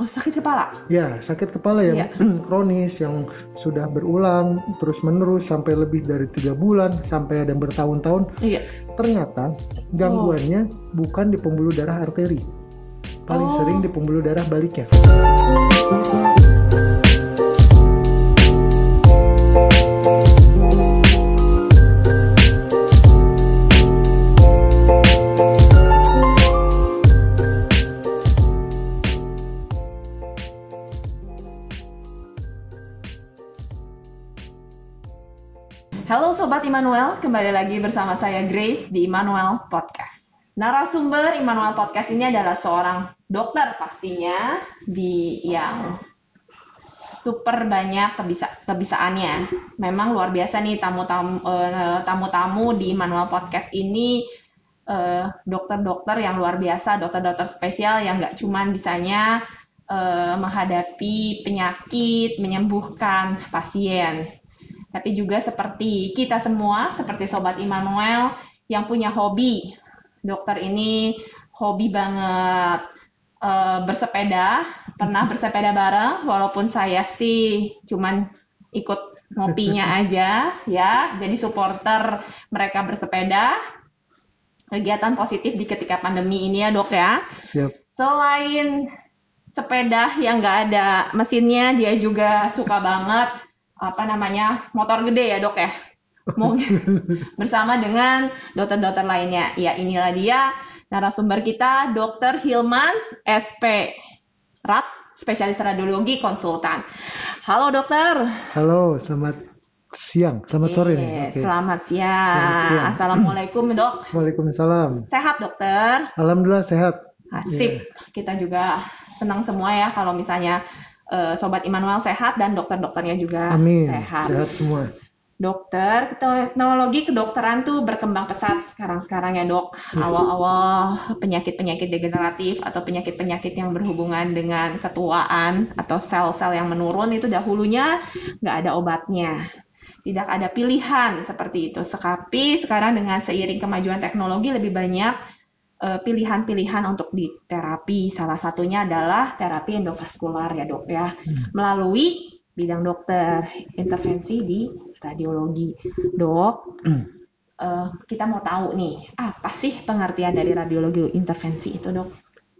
Oh, sakit kepala? Ya, sakit kepala yang Iya. kronis, yang sudah berulang terus-menerus sampai lebih dari tiga bulan, sampai ada bertahun-tahun. Iya. Ternyata gangguannya bukan di pembuluh darah arteri, paling Oh. sering di pembuluh darah baliknya. Immanuel, kembali lagi bersama saya Grace di Immanuel Podcast. Narasumber Immanuel Podcast ini adalah seorang dokter pastinya di yang super banyak kebisa kebisaannya. Memang luar biasa nih tamu-tamu eh, tamu-tamu di Immanuel Podcast ini eh, dokter-dokter yang luar biasa, dokter-dokter spesial yang nggak cuman bisanya eh, menghadapi penyakit, menyembuhkan pasien, tapi juga seperti kita semua, seperti Sobat Immanuel yang punya hobi. Dokter ini hobi banget eh, bersepeda, pernah bersepeda bareng, walaupun saya sih cuman ikut ngopinya aja ya, jadi supporter mereka bersepeda. Kegiatan positif di ketika pandemi ini ya dok ya. Siap. Selain sepeda yang nggak ada mesinnya, dia juga suka banget apa namanya motor gede ya dok ya. Mungkin bersama dengan dokter-dokter lainnya. Ya inilah dia narasumber kita, Dokter Hilmans SP Rat, spesialis radiologi konsultan. Halo dokter. Halo, selamat siang, selamat sore nih. Oke. Selamat siang. Selamat siang. Assalamualaikum dok. Waalaikumsalam. Sehat dokter. Alhamdulillah sehat. Asip, kita juga senang semua ya kalau misalnya eh, Sobat Immanuel sehat dan dokter-dokternya juga Amin. sehat. Sehat semua. Dokter, teknologi kedokteran tuh berkembang pesat sekarang-sekarang ya dok. Ya. Awal-awal penyakit-penyakit degeneratif atau penyakit-penyakit yang berhubungan dengan ketuaan atau sel-sel yang menurun itu dahulunya nggak ada obatnya. Tidak ada pilihan seperti itu. Sekapi sekarang dengan seiring kemajuan teknologi lebih banyak pilihan-pilihan untuk diterapi. Salah satunya adalah terapi endovaskular ya dok ya. Melalui bidang dokter intervensi di radiologi. Dok, eh, kita mau tahu nih, apa sih pengertian dari radiologi intervensi itu dok?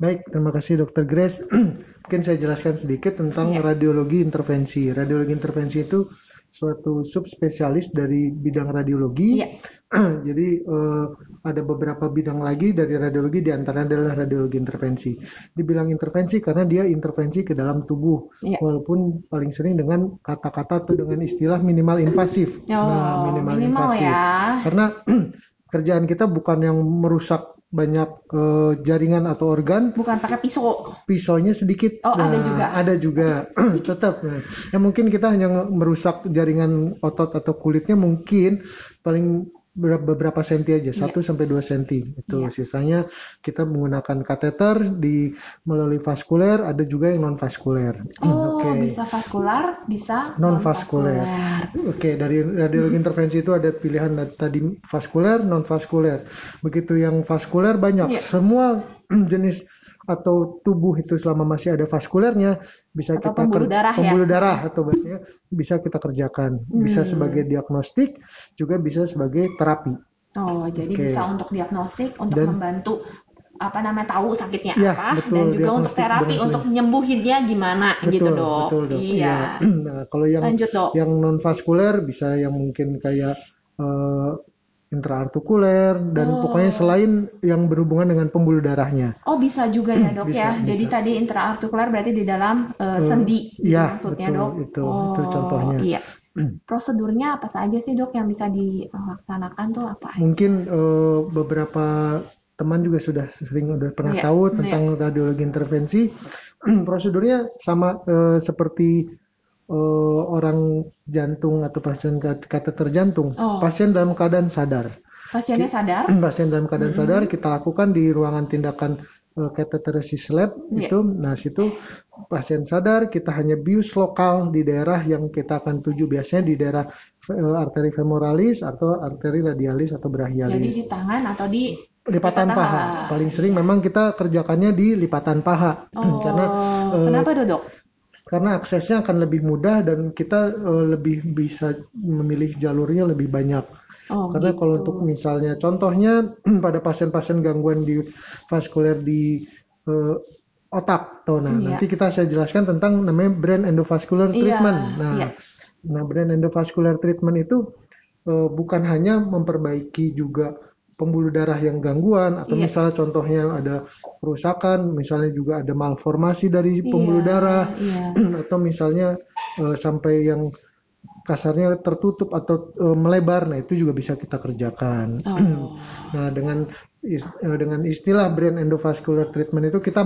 Baik, terima kasih Dokter Grace. Mungkin saya jelaskan sedikit tentang Iya. radiologi intervensi. Radiologi intervensi itu suatu subspesialis dari bidang radiologi. Iya. Jadi eh, ada beberapa bidang lagi dari radiologi, di antaranya adalah radiologi intervensi. Dibilang intervensi karena dia intervensi ke dalam tubuh, Iya. walaupun paling sering dengan kata-kata atau dengan istilah minimal invasif. Oh, minimal ya. Karena kerjaan kita bukan yang merusak banyak eh, jaringan atau organ, Bukan pakai pisau. pisaunya sedikit. Oh, ada juga. Ada juga. Tetap. Nah, ya mungkin kita hanya merusak jaringan otot atau kulitnya mungkin paling beberapa senti aja, 1 sampai 2 senti. Itu Iya. sisanya kita menggunakan kateter di melalui vaskuler, ada juga yang non vaskuler. Oh, Oke. bisa vaskular, bisa Non-vaskuler. non-vaskuler. Oke, dari radiologi intervensi itu ada pilihan tadi vaskuler, non vaskuler. Begitu yang vaskuler banyak. Iya. Semua jenis atau tubuh itu selama masih ada vaskulernya bisa Atau kita pembuluh darah ya? pembuluh darah atau bahasanya bisa kita kerjakan. Bisa Hmm. sebagai diagnostik, juga bisa sebagai terapi. Oh, jadi Oke. bisa untuk diagnostik, untuk Dan- membantu apa namanya tahu sakitnya Iya, apa, betul, dan juga untuk terapi dan untuk nyembuhinnya gimana gitu Betul, dok. betul, Dok. Iya. Nah, kalau yang Lanjut dok. yang non vaskuler bisa yang mungkin kayak eh, intraartikuler dan Oh. pokoknya selain yang berhubungan dengan pembuluh darahnya. Oh bisa juga ya dok Bisa, ya. bisa. Jadi tadi intraartikuler berarti di dalam Eh, sendi iya, maksudnya betul, dok. itu- oh, itu contohnya. Iya. Prosedurnya apa saja sih dok yang bisa dilaksanakan tuh apa? Mungkin eh, beberapa teman juga sudah sering udah pernah Iya, tahu iya. tentang radiologi intervensi. Prosedurnya sama eh, seperti eh, orang jantung atau pasien kat- kateter jantung. Oh. Pasien dalam keadaan sadar. Pasiennya sadar? pasien dalam keadaan Mm-hmm. sadar kita lakukan di ruangan tindakan uh, lab Iya. itu nah situ pasien sadar kita hanya bius lokal di daerah yang kita akan tuju biasanya di daerah uh, arteri femoralis atau arteri radialis atau Jadi brachialis di tangan atau di lipatan lipatan paha. paha. paling sering memang kita kerjakannya di lipatan paha Oh. karena kenapa dok? Karena aksesnya akan lebih mudah dan kita eh, lebih bisa memilih jalurnya lebih banyak. Oh, Karena gitu. kalau untuk misalnya contohnya pada pasien-pasien gangguan di vaskuler di eh, otak, tuh nah Iya. nanti kita saya jelaskan tentang namanya brain endovascular Iya, treatment. Nah, iya. nah brain endovascular treatment itu eh, bukan hanya memperbaiki juga pembuluh darah yang gangguan atau Iya. misalnya contohnya ada kerusakan, misalnya juga ada malformasi dari pembuluh Iya, darah Iya. atau misalnya eh, sampai yang kasarnya tertutup atau eh, melebar, nah itu juga bisa kita kerjakan. Oh. Nah, dengan is- eh, dengan istilah brain endovascular treatment itu kita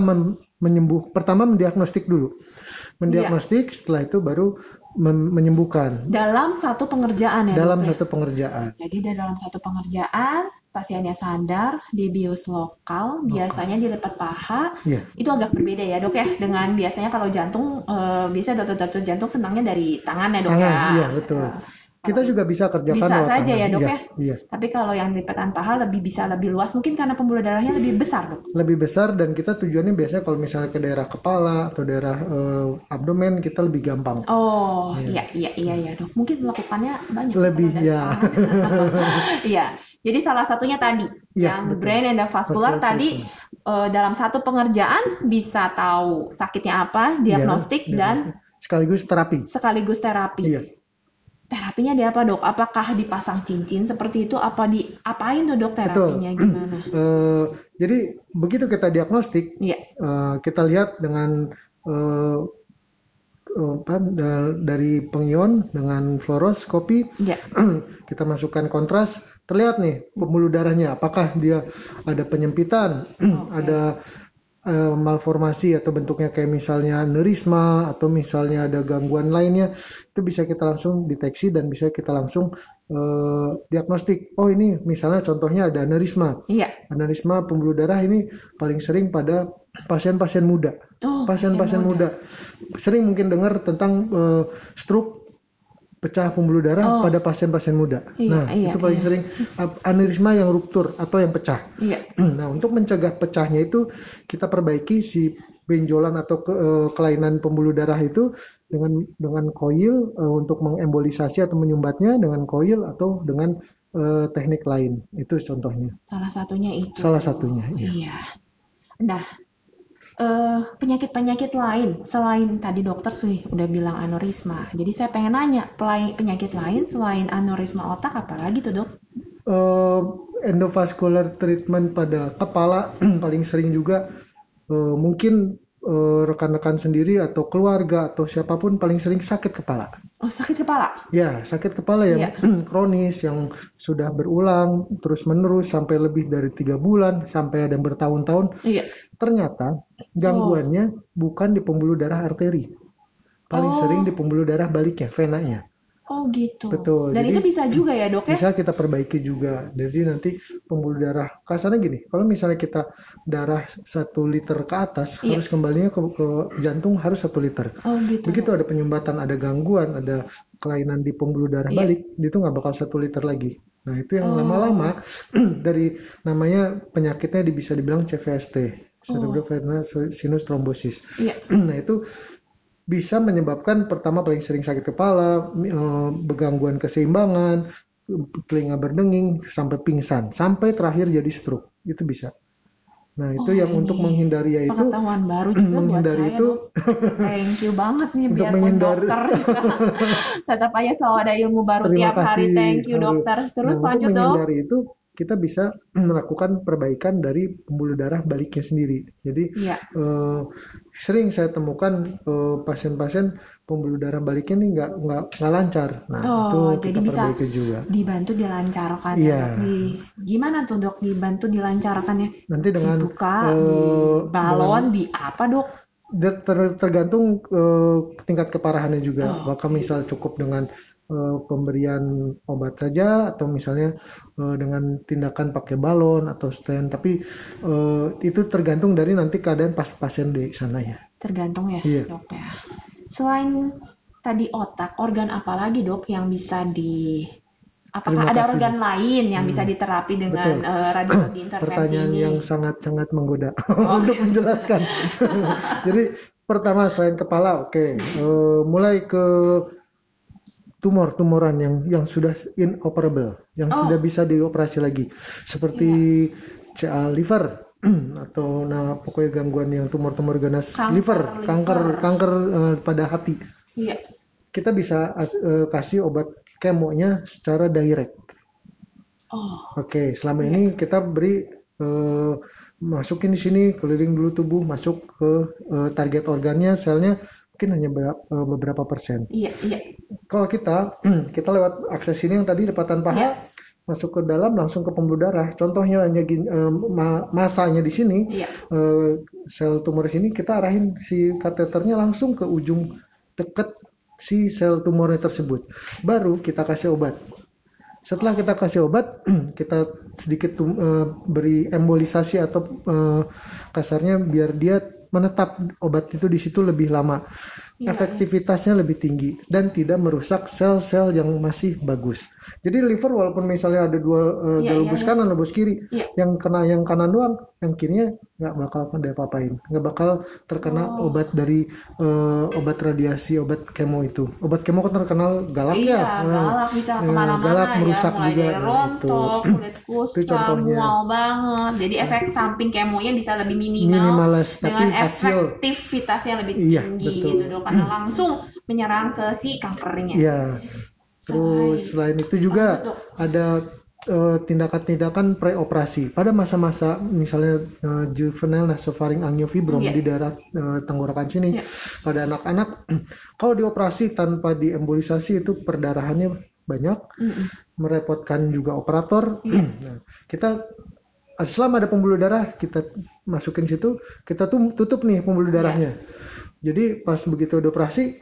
menyembuh pertama mendiagnostik dulu. Mendiagnostik setelah itu baru menyembuhkan Dalam satu pengerjaan ya dalam dok ya? satu pengerjaan. Jadi di dalam satu pengerjaan pasiennya sadar, dibius lokal, biasanya di paha, Iya. itu agak berbeda ya dok ya dengan biasanya kalau jantung eh, biasa dokter-dokter jantung senangnya dari tangan ya dok Tangan, ya. iya betul. Eh, Kita juga bisa kerjakan Bisa saja tangan. ya, Dok, Iya, ya? Iya. Tapi kalau yang lipatan paha lebih bisa lebih luas mungkin karena pembuluh darahnya lebih besar dok. Lebih besar dan kita tujuannya biasanya kalau misalnya ke daerah kepala atau daerah eh, abdomen kita lebih gampang. Oh Iya. iya iya ya dok. Mungkin melakukannya banyak. Lebih, ya. Iya. Jadi salah satunya tadi Iya, yang betul. brain endovascular Vascular tadi eh, dalam satu pengerjaan bisa tahu sakitnya apa, diagnostik Iya, dan sekaligus terapi. sekaligus terapi. Iya. Terapinya di apa dok? Apakah dipasang cincin seperti itu? Apa diapain tuh dok Betul. terapinya gimana? Eh, jadi begitu kita diagnostik, Iya. eh, kita lihat dengan eh, apa, da- dari pengion dengan fluoroskopi Iya. kita masukkan kontras terlihat nih pembuluh darahnya. Apakah dia ada penyempitan? Ada eh, malformasi atau bentuknya kayak misalnya neurisma atau misalnya ada gangguan lainnya? Itu bisa kita langsung deteksi dan bisa kita langsung eh, diagnostik. Oh ini misalnya contohnya ada neurisma Iya. aneurisma pembuluh darah ini paling sering pada pasien-pasien muda. Oh, pasien-pasien muda. Sering mungkin dengar tentang eh, stroke pecah pembuluh darah Oh. pada pasien-pasien muda. Iya, nah, iya, itu paling iya. sering aneurisma yang ruptur atau yang pecah. Iya. Nah, untuk mencegah pecahnya itu kita perbaiki si benjolan atau ke- eh, kelainan pembuluh darah itu dengan dengan koil eh, untuk mengembolisasi atau menyumbatnya dengan koil atau dengan eh, teknik lain. Itu contohnya. Salah satunya itu. Salah satunya, iya. Iya. Nah, eh, penyakit-penyakit lain selain tadi dokter sih udah bilang aneurisma. Jadi saya pengen nanya, penyakit lain selain aneurisma otak apalagi tuh dok? eh, endovascular treatment pada kepala paling sering juga eh, mungkin rekan-rekan sendiri atau keluarga atau siapa pun paling sering sakit kepala. Oh sakit kepala? Ya, sakit kepala yang kronis yang sudah berulang terus menerus sampai lebih dari tiga bulan sampai ada bertahun-tahun. Iya. Ternyata gangguannya bukan di pembuluh darah arteri, paling Oh. sering di pembuluh darah baliknya, venanya. Oh gitu. Betul, Dan jadi itu bisa juga ya dok ya? bisa kita perbaiki juga. Jadi nanti pembuluh darah kasarnya gini, kalau misalnya kita darah satu liter ke atas, Iya. harus kembalinya ke, ke jantung harus satu liter. Oh gitu. Begitu ada penyumbatan, ada gangguan, ada kelainan di pembuluh darah Iya. balik, itu nggak bakal satu liter lagi. Nah itu yang Oh. lama-lama dari namanya penyakitnya bisa dibilang CVST, cerebrovenous sinus thrombosis. Iya. Nah itu bisa menyebabkan pertama paling sering sakit kepala, eh, begangguan keseimbangan, telinga berdenging, sampai pingsan, sampai terakhir jadi stroke. Itu bisa. Nah itu Oh, yang ini untuk menghindari yaitu Pengetahuan baru juga buat menghindari saya itu. Thank you banget nih biar menghindari- dokter. Tetap aja selalu ada ilmu baru Terima tiap hari. kasih. Thank you dokter. Terus Nah, lanjut untuk dok. menghindari itu kita bisa melakukan perbaikan dari pembuluh darah baliknya sendiri. Jadi Iya. eh, sering saya temukan eh, pasien-pasien pembuluh darah baliknya nih nggak nggak nggak lancar. Nah Oh, itu jadi kita bisa perbaiki juga. dibantu dilancarkan ya, Iya. dok. Di- gimana tuh dok dibantu dilancarkannya? Nanti dengan Dibuka, eh, di balon, di apa dok? Ter- tergantung eh, tingkat keparahannya juga. Oh, Maka misal cukup dengan pemberian obat saja atau misalnya eh, dengan tindakan pakai balon atau stent. Tapi eh, itu tergantung dari nanti keadaan pas pasien di sana ya. Tergantung ya Iya. dok ya. Selain tadi otak, organ apa lagi dok yang bisa di Apakah ada organ lain yang Hmm. bisa diterapi dengan Betul. eh, radiologi intervensi Pertanyaan ini? yang sangat-sangat menggoda Oh. untuk menjelaskan. Jadi pertama selain kepala, oke, Eh, mulai ke tumor-tumoran yang yang sudah inoperable, yang Oh. tidak bisa dioperasi lagi, seperti CA liver atau nah pokoknya gangguan yang tumor-tumor ganas Kanker liver, liver. kanker kanker eh, pada hati. Iya. Kita bisa eh, kasih obat kemonya secara direct. Oh, Oke, selama ini kita beri eh, masukin di sini keliling dulu tubuh, masuk ke eh, target organnya, selnya mungkin hanya berapa, eh, beberapa persen. iya, iya. Kalau kita kita lewat akses ini yang tadi lepatan paha Iya. masuk ke dalam langsung ke pembuluh darah. Contohnya hanya eh, ma- masanya di sini Iya. eh, sel tumor di sini kita arahin si kateternya langsung ke ujung deket si sel tumornya tersebut. Baru kita kasih obat. Setelah kita kasih obat, kita sedikit tum- eh, beri embolisasi atau eh, kasarnya biar dia menetap obat itu di situ lebih lama. Iya, Efektivitasnya lebih tinggi dan tidak merusak sel-sel yang masih bagus. Jadi liver walaupun misalnya ada dua eh, Iya, lobus iya, iya. kanan, lobus kiri, Iya. yang kena yang kanan doang, yang kirinya nggak bakal ada apa-apain, nggak bakal terkena Oh. obat dari eh, obat radiasi, obat kemo itu. Obat kemo kan terkenal galak Iya, ya, Nah, galak bisa ya, ke mana-mana galak ya, merusak mulai juga, dari nah, rontok, itu. kulit kusam, contohnya. mual banget. Jadi efek samping kemonya bisa lebih minimal Minimalis, dengan hasil efektivitasnya lebih Iya, tinggi betul. gitu dok, karena langsung menyerang ke si kankernya. Iya. Terus selain itu juga Dok? ada tindakan-tindakan preoperasi pada masa-masa misalnya eh, juvenile nasofaring angiofibrom Iya. di daerah eh, tenggorokan sini Iya. pada anak-anak kalau dioperasi tanpa diembolisasi itu perdarahannya banyak Mm-mm. merepotkan juga operator Iya. nah, kita selama ada pembuluh darah kita masukin situ kita tuh tutup nih pembuluh Iya. darahnya jadi pas begitu ada operasi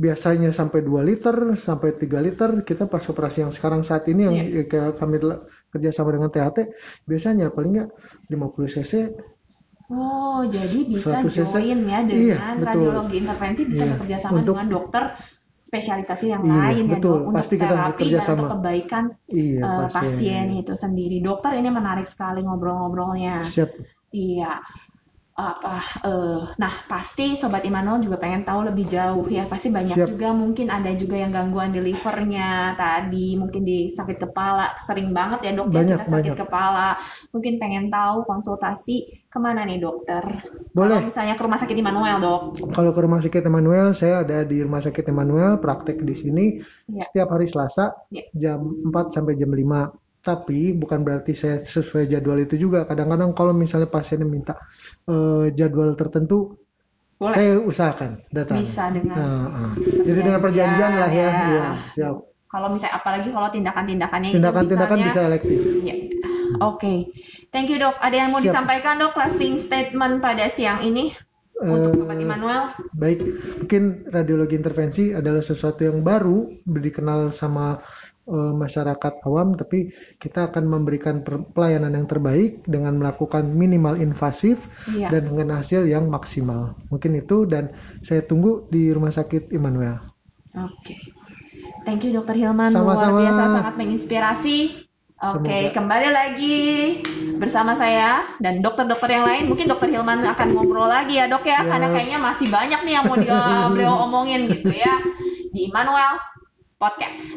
biasanya sampai 2 liter sampai 3 liter kita pas operasi yang sekarang saat ini yang Iya. kayak kami kerjasama dengan THT biasanya paling nggak 50 cc Oh, jadi bisa 100 cc. join ya dengan Iya, betul. radiologi intervensi bisa Iya. bekerja sama Untuk- dengan dokter spesialisasi yang Iya, lain ya betul. untuk Pasti kita terapi dan untuk kebaikan iya eh, pasien. pasien itu sendiri. Dokter ini menarik sekali ngobrol-ngobrolnya. siap Iya. Apa eh nah pasti sobat Immanuel juga pengen tahu lebih jauh ya. Pasti banyak Siap. juga mungkin ada juga yang gangguan di livernya tadi, mungkin di sakit kepala. Sering banget ya dok ya Banyak, kita sakit banyak. kepala. Mungkin pengen tahu konsultasi ke mana nih dokter? Boleh. Kalau misalnya ke rumah sakit Immanuel, Dok. Kalau ke rumah sakit Emmanuel, saya ada di rumah sakit Emmanuel, praktek di sini Iya. setiap hari Selasa Iya. jam 4 sampai jam 5. Tapi bukan berarti saya sesuai jadwal itu juga. Kadang-kadang kalau misalnya pasiennya minta eh, jadwal tertentu, Boleh. saya usahakan datang. Bisa dengan Nah, ah. Jadi dengan perjanjian lah ya. ya. Iya, siap. Kalau misalnya apalagi kalau tindakan-tindakannya itu Tindakan-tindakan misalnya- bisa elektif. Iya. Oke. Thank you, Dok. Ada yang mau Siap. disampaikan, Dok, closing statement pada siang ini untuk Eh, Sobat Immanuel? Baik, mungkin radiologi intervensi adalah sesuatu yang baru dikenal sama eh, masyarakat awam, tapi kita akan memberikan pelayanan yang terbaik dengan melakukan minimal invasif Iya. dan dengan hasil yang maksimal. Mungkin itu dan saya tunggu di Rumah Sakit Immanuel. Oke. Thank you Dokter Hilman, Sama-sama. luar biasa sangat menginspirasi. Oke, Semoga. kembali lagi bersama saya dan dokter-dokter yang lain. Mungkin Dokter Hilman akan ngobrol lagi ya dok ya, Siap. karena kayaknya masih banyak nih yang mau dia beliau omongin gitu ya di Immanuel Podcast.